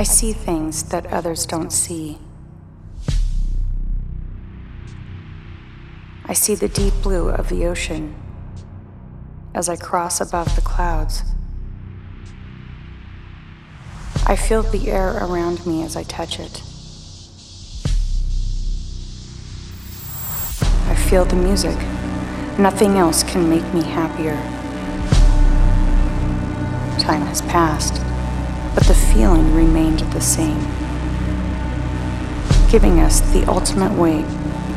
I see things that others don't see. I see the deep blue of the ocean as I cross above the clouds. I feel the air around me as I touch it. I feel the music. Nothing else can make me happier. Time has passed, but the feeling remained the same, giving us the ultimate way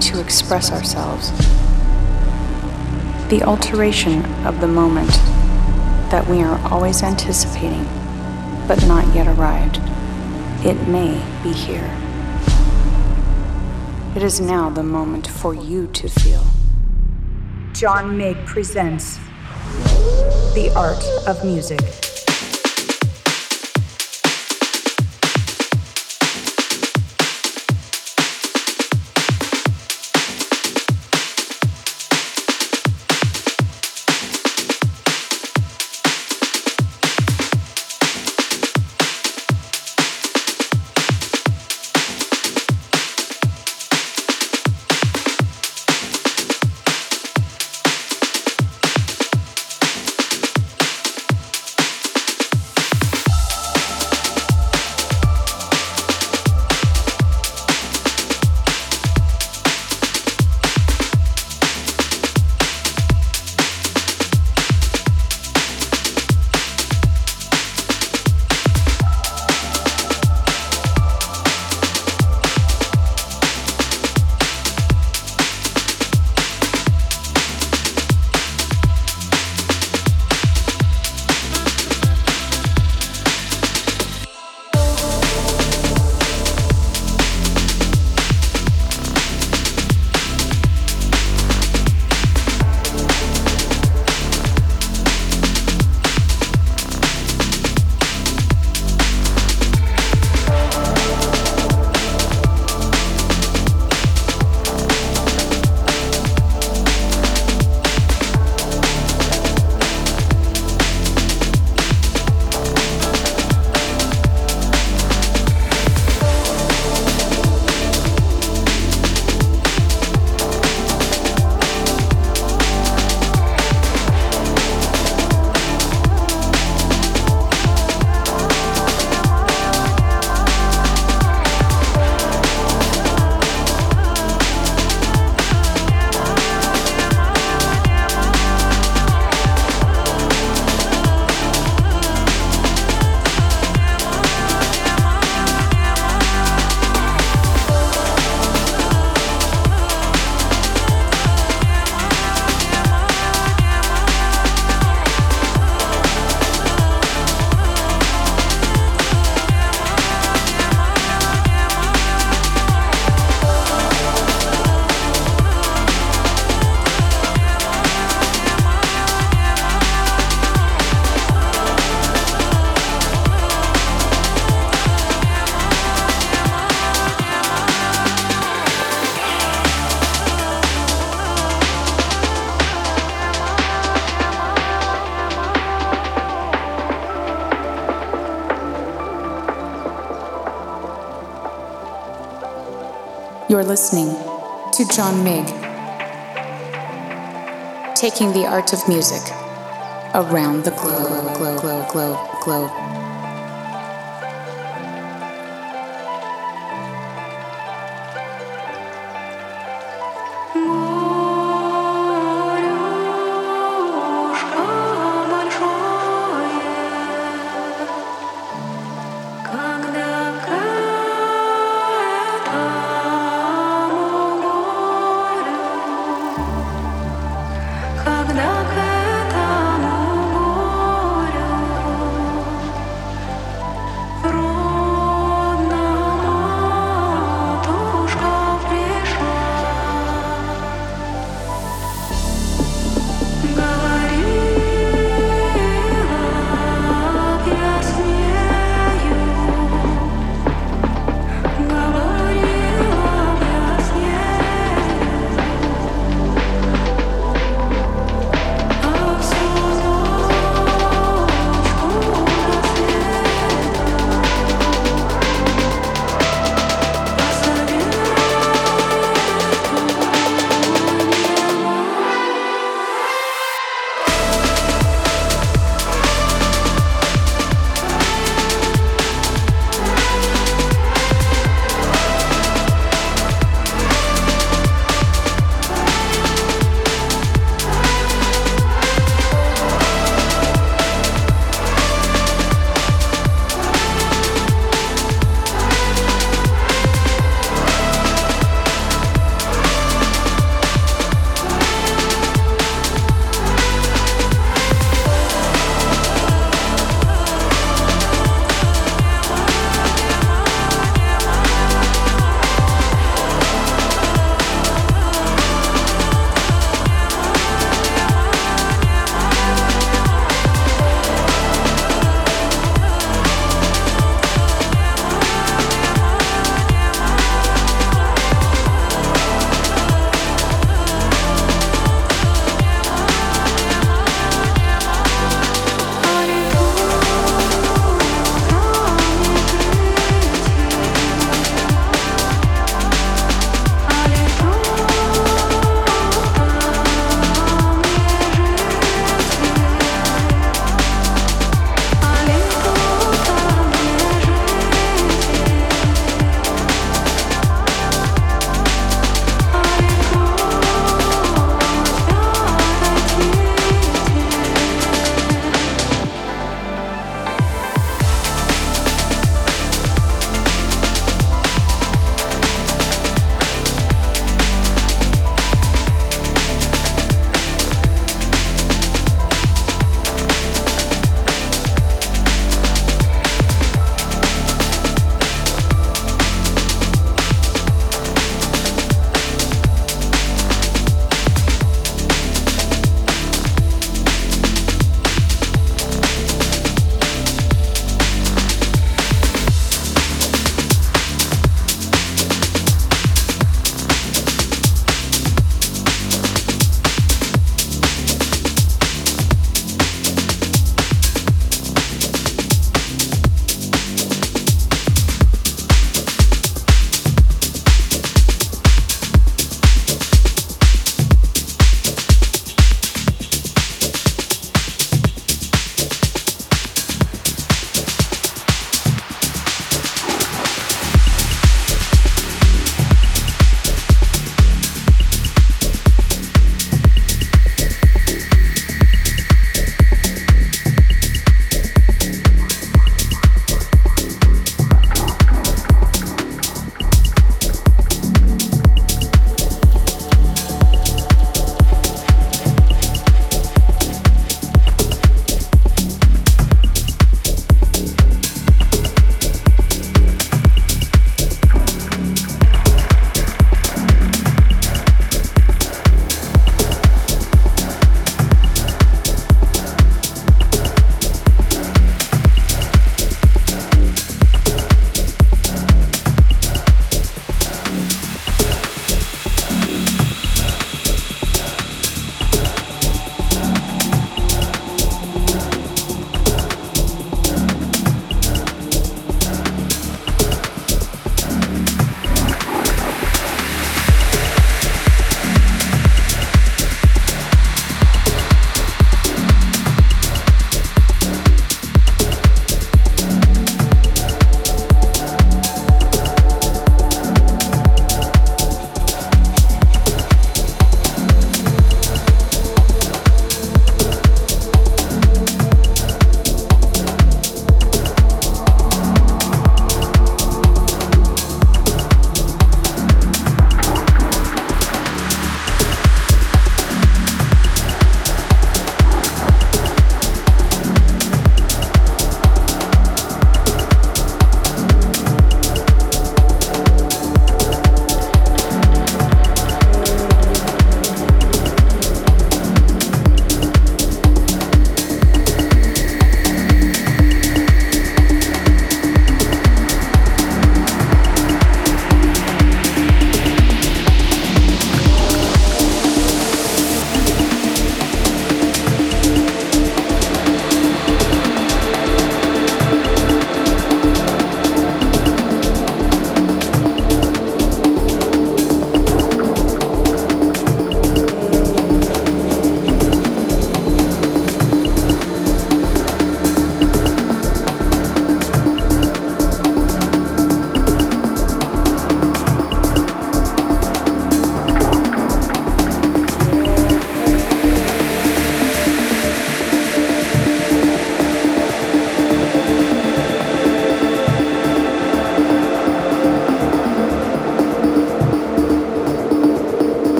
to express ourselves. The alteration of the moment that we are always anticipating but not yet arrived. It may be here. It is now the moment for you to feel. John Mig presents The Art of Music. Listening to John Mig, taking the art of music around the globe, globe, globe, globe, globe.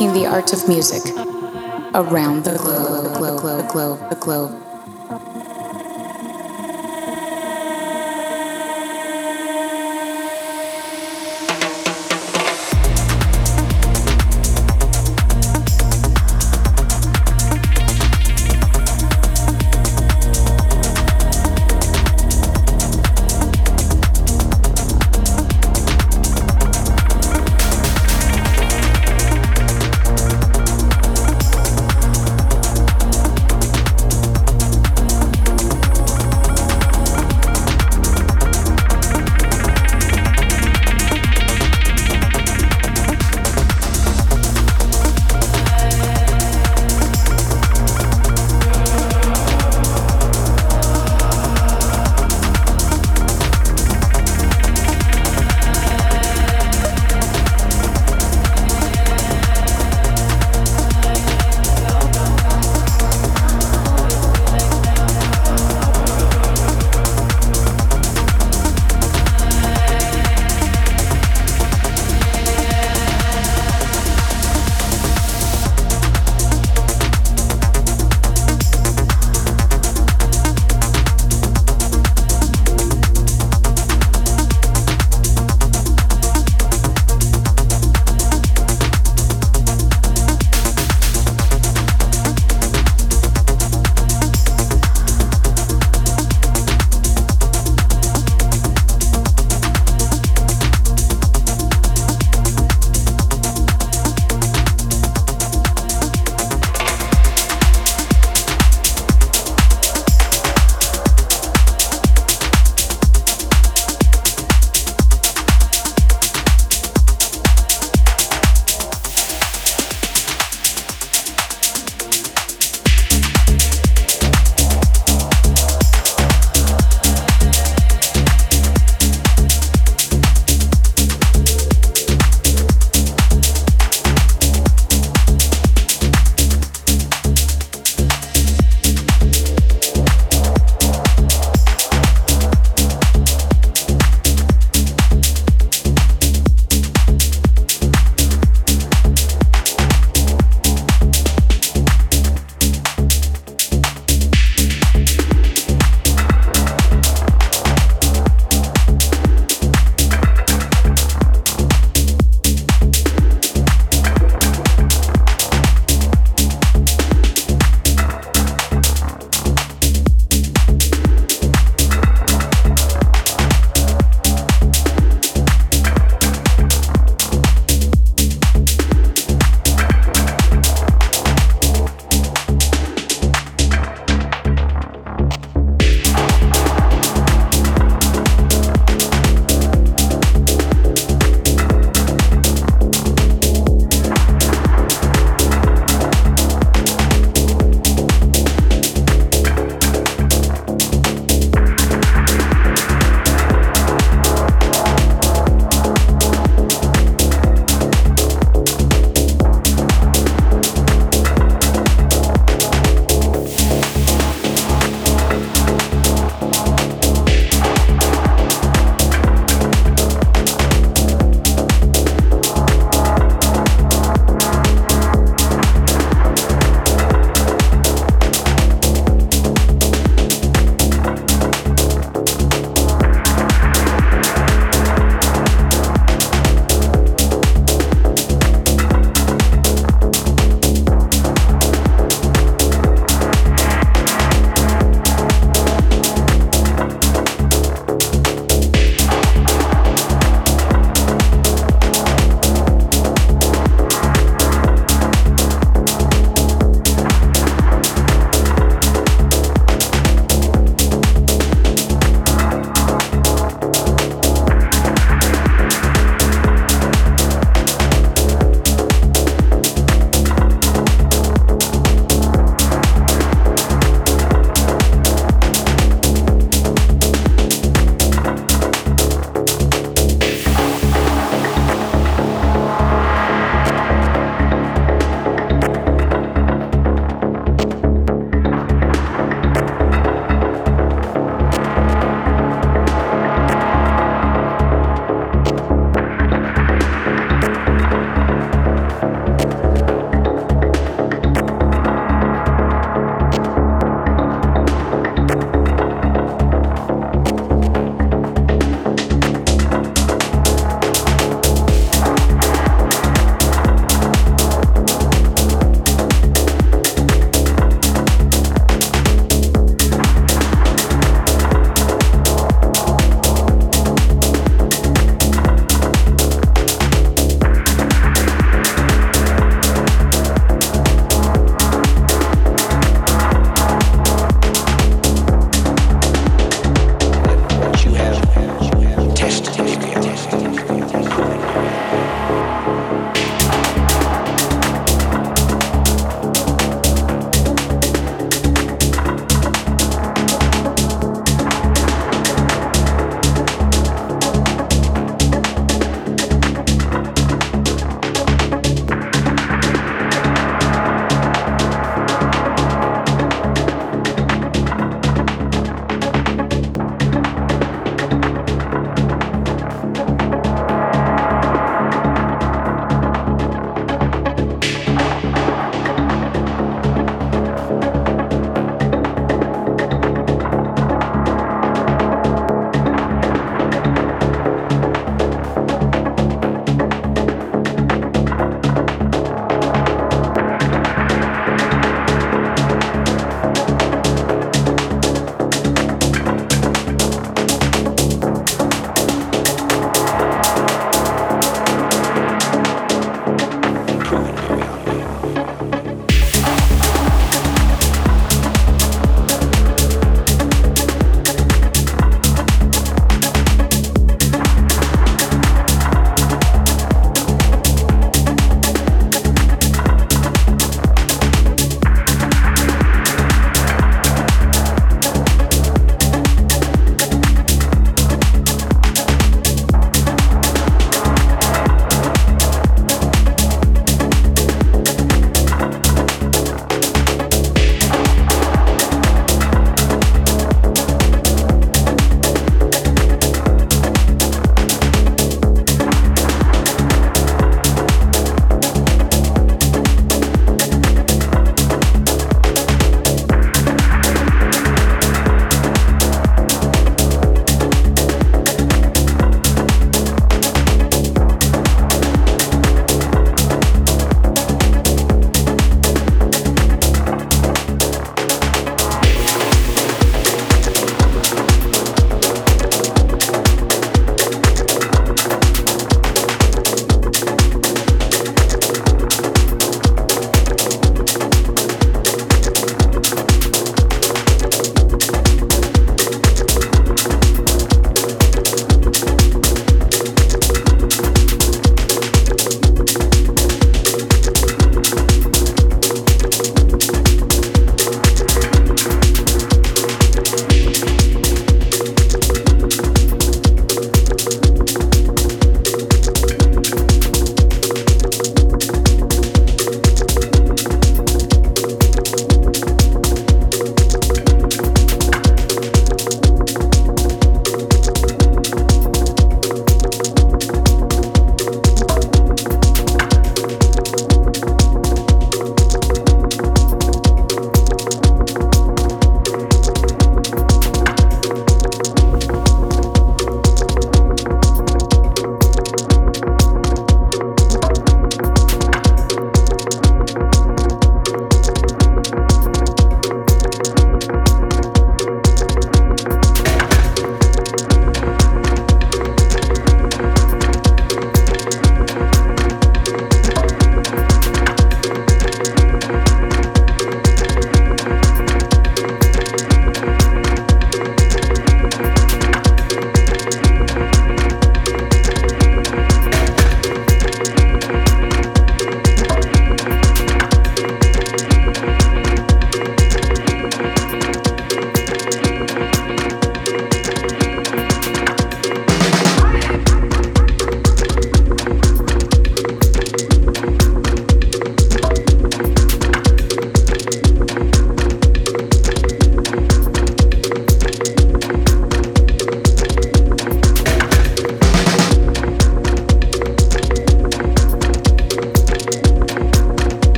Taking the art of music around the globe, globe, globe, globe, globe.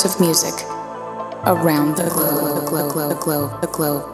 Of music around the globe, the globe, the globe, the globe.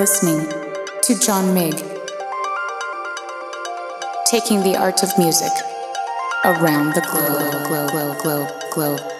Listening to John Mig, taking the art of music around the globe, globe, globe, globe, globe.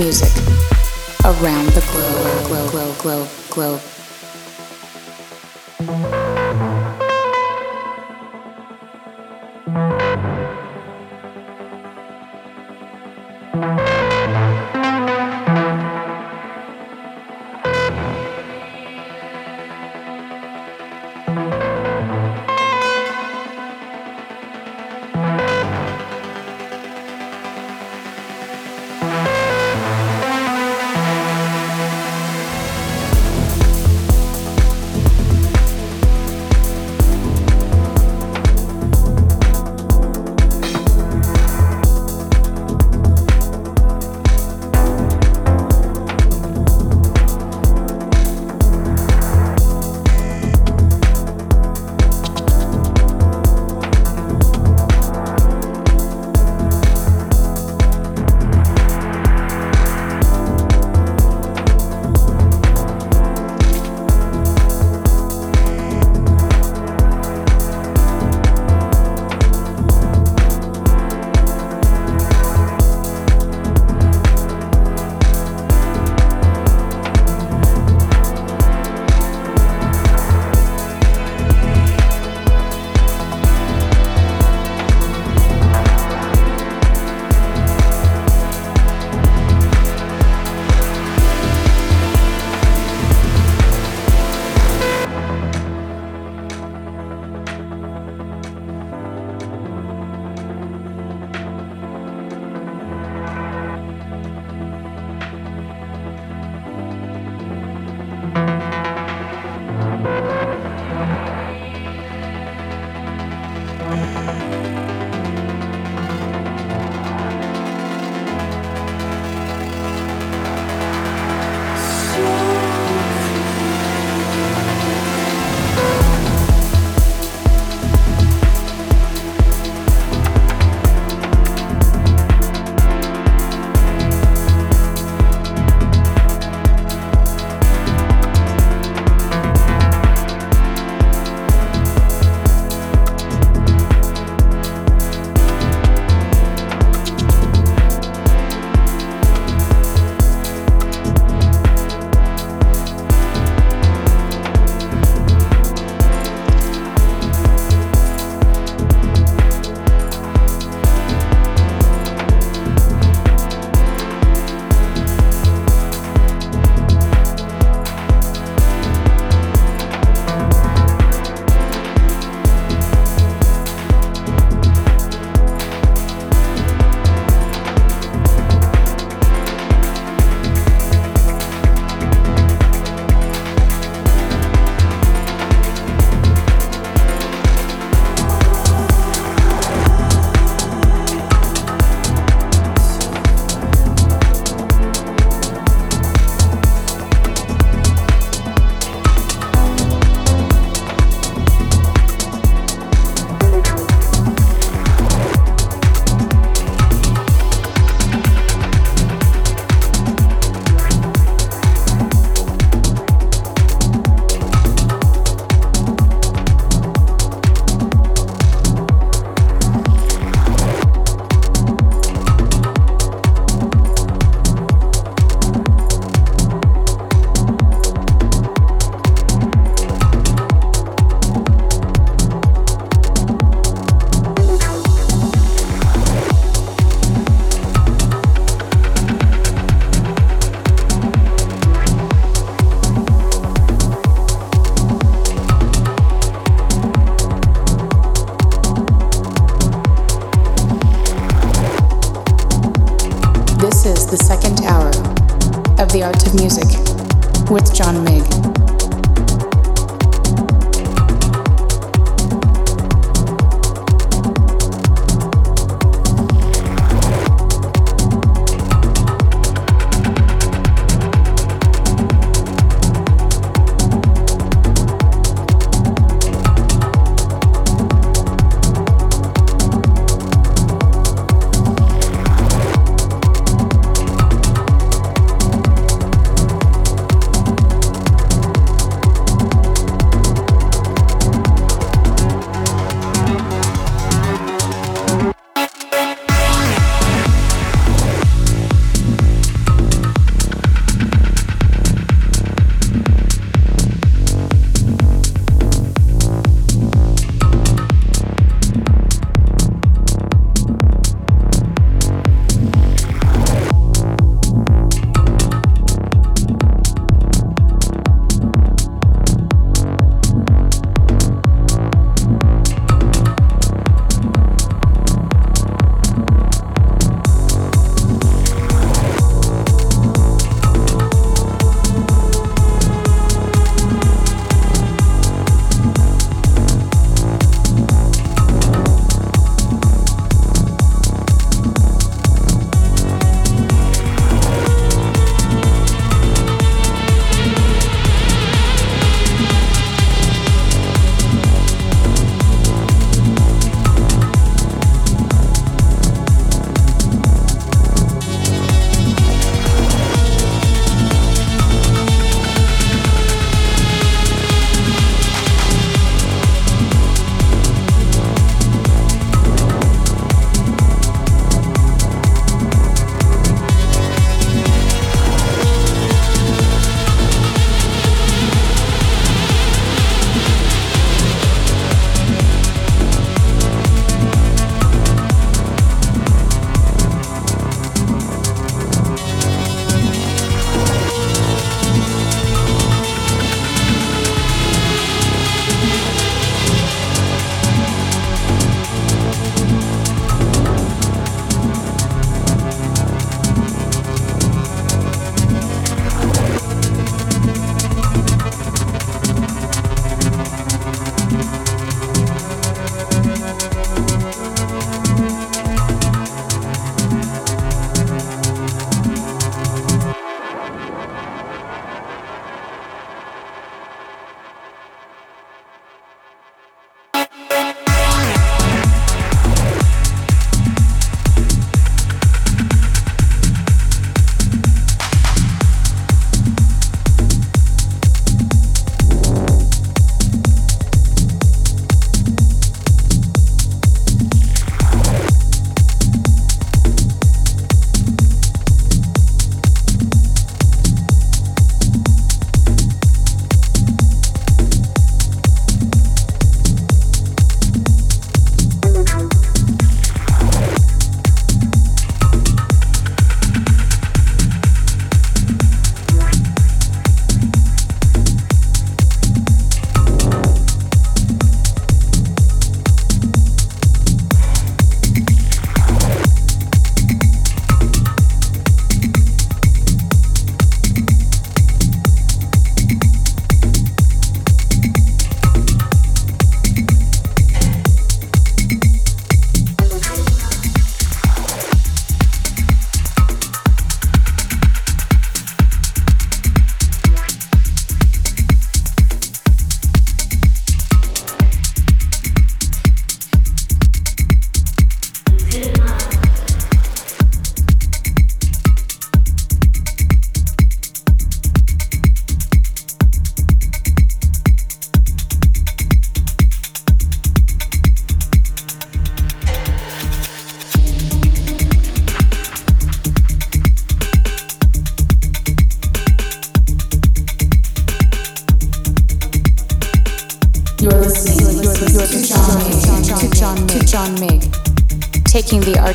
Music music.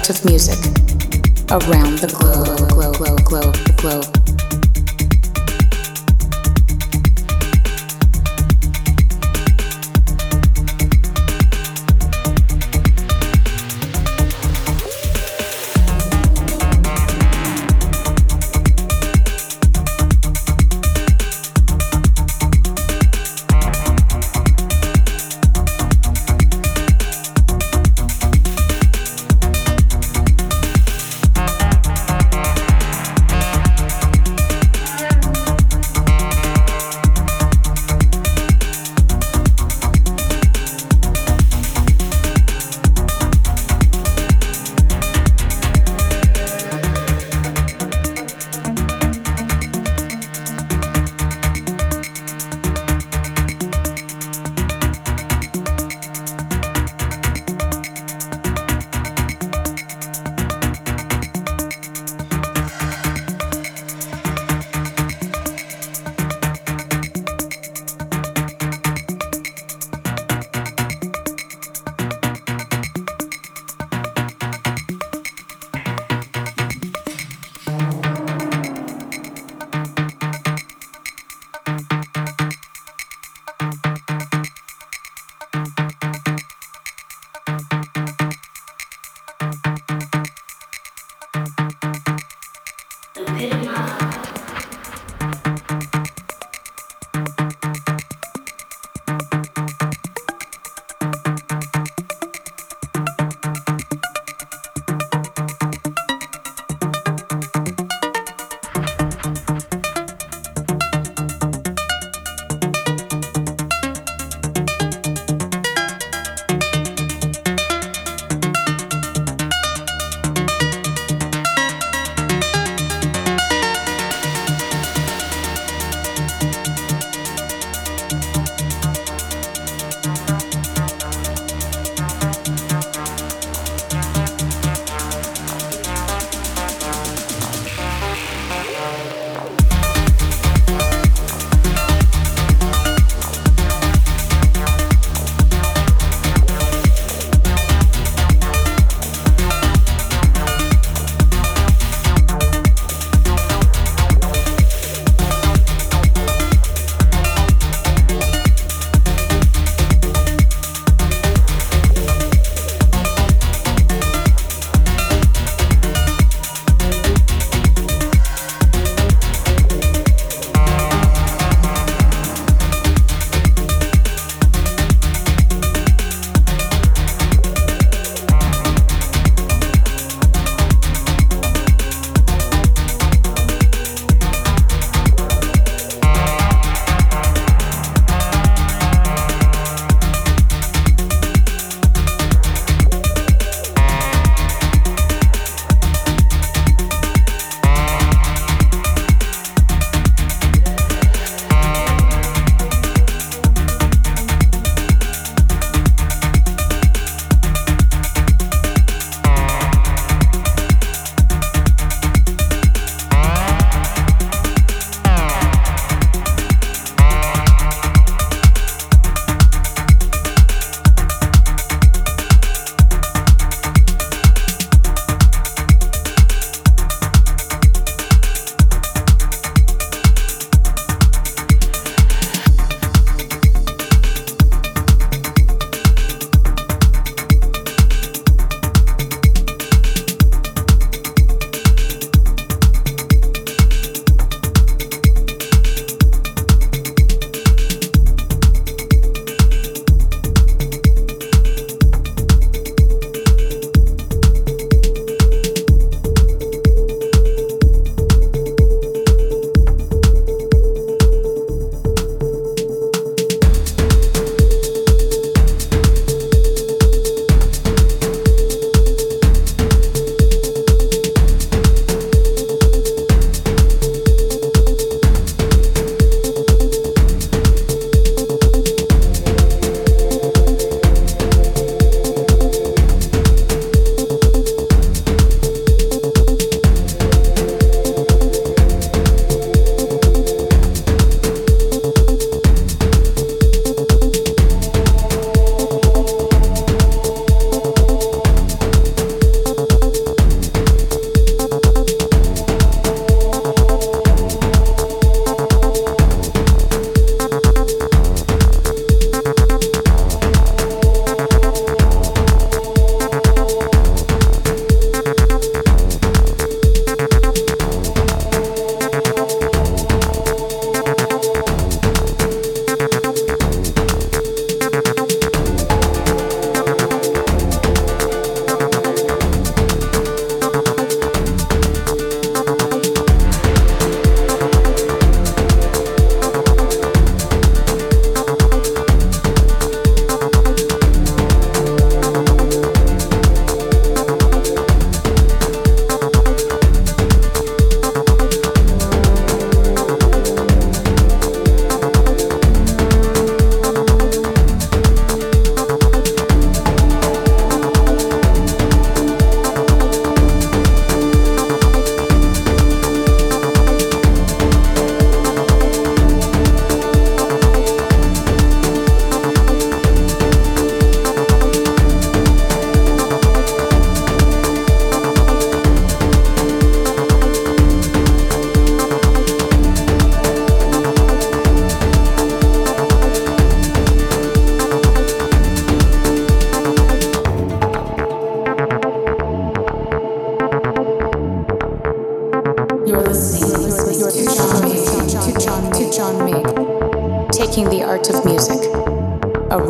Of music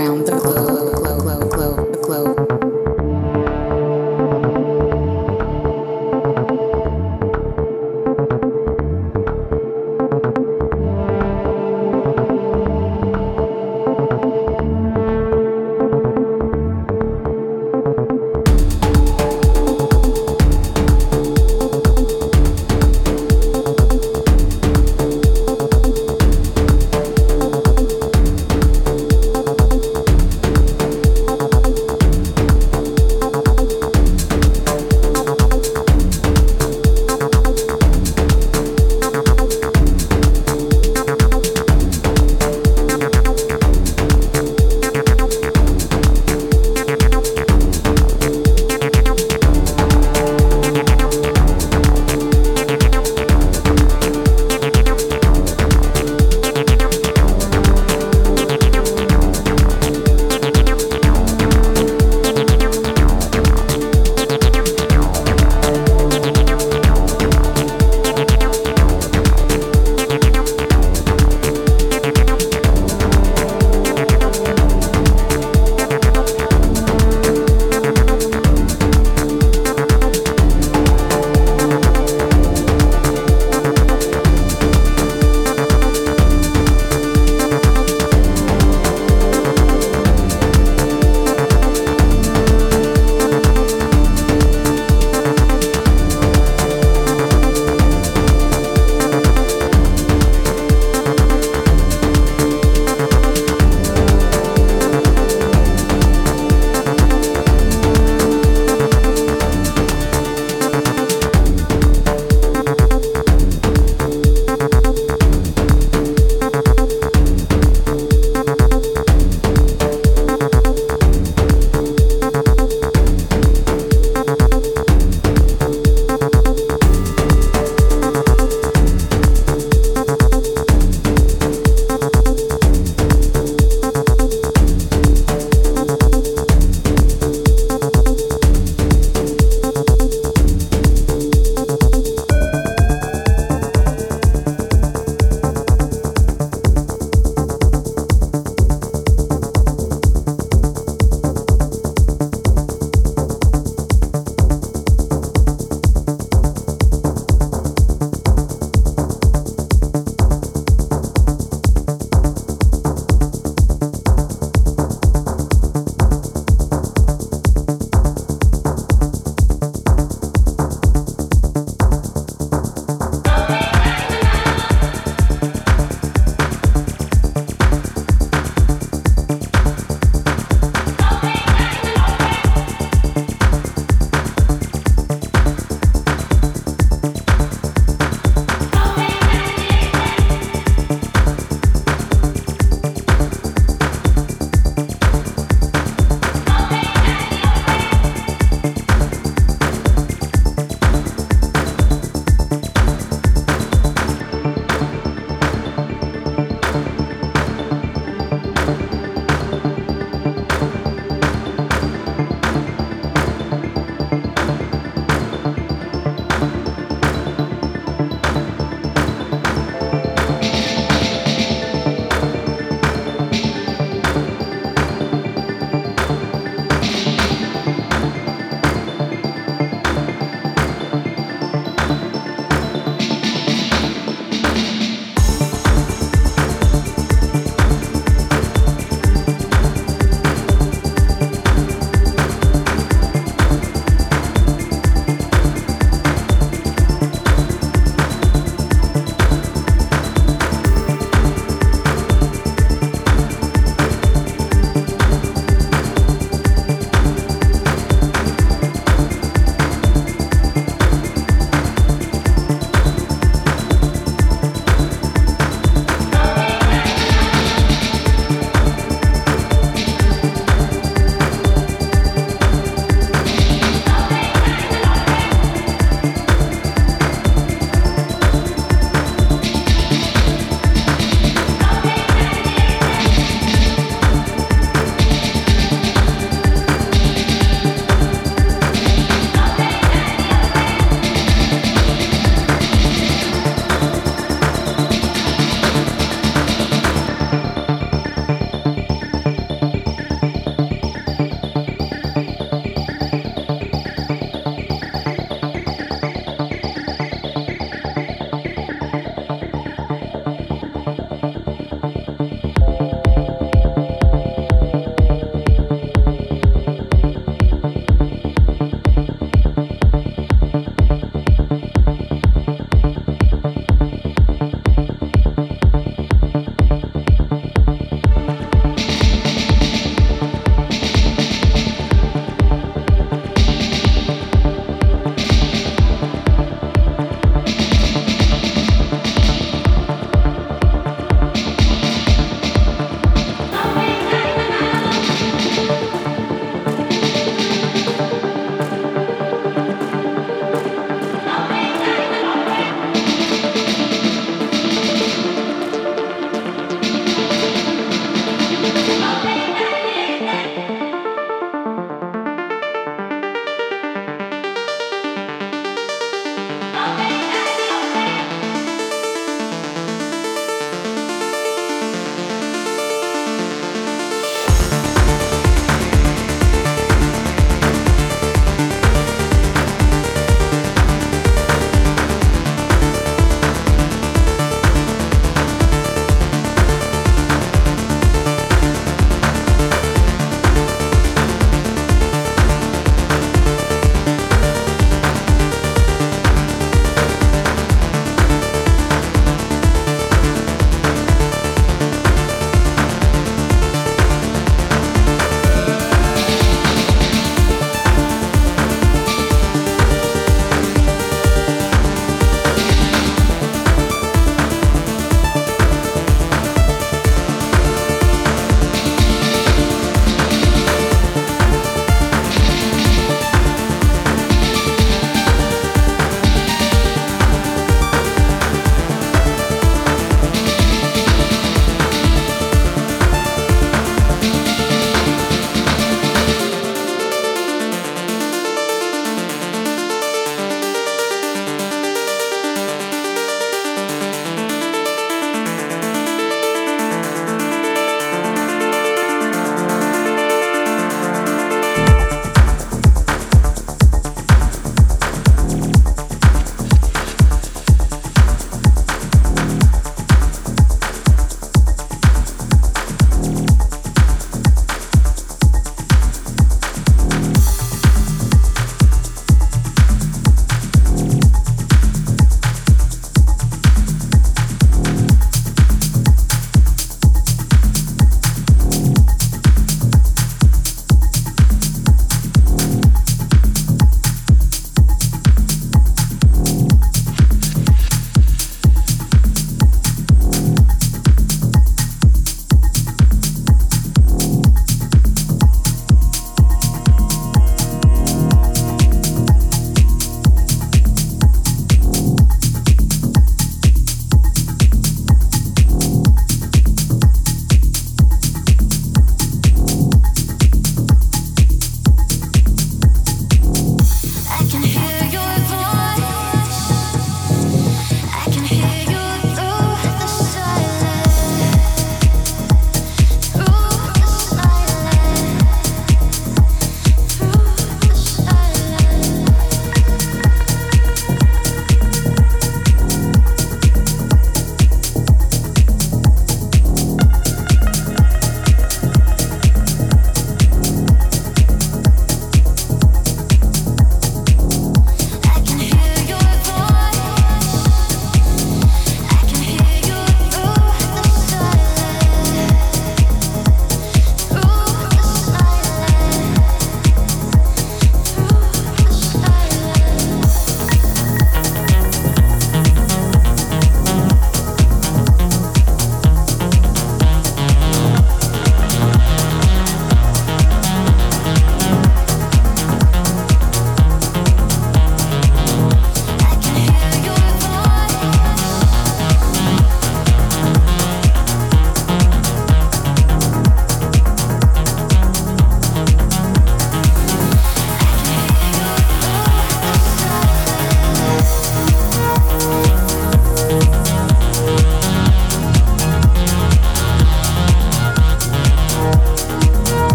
around the globe, globe, globe, globe, globe.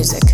Music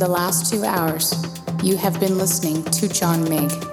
the last two hours, you have been listening to John Mig.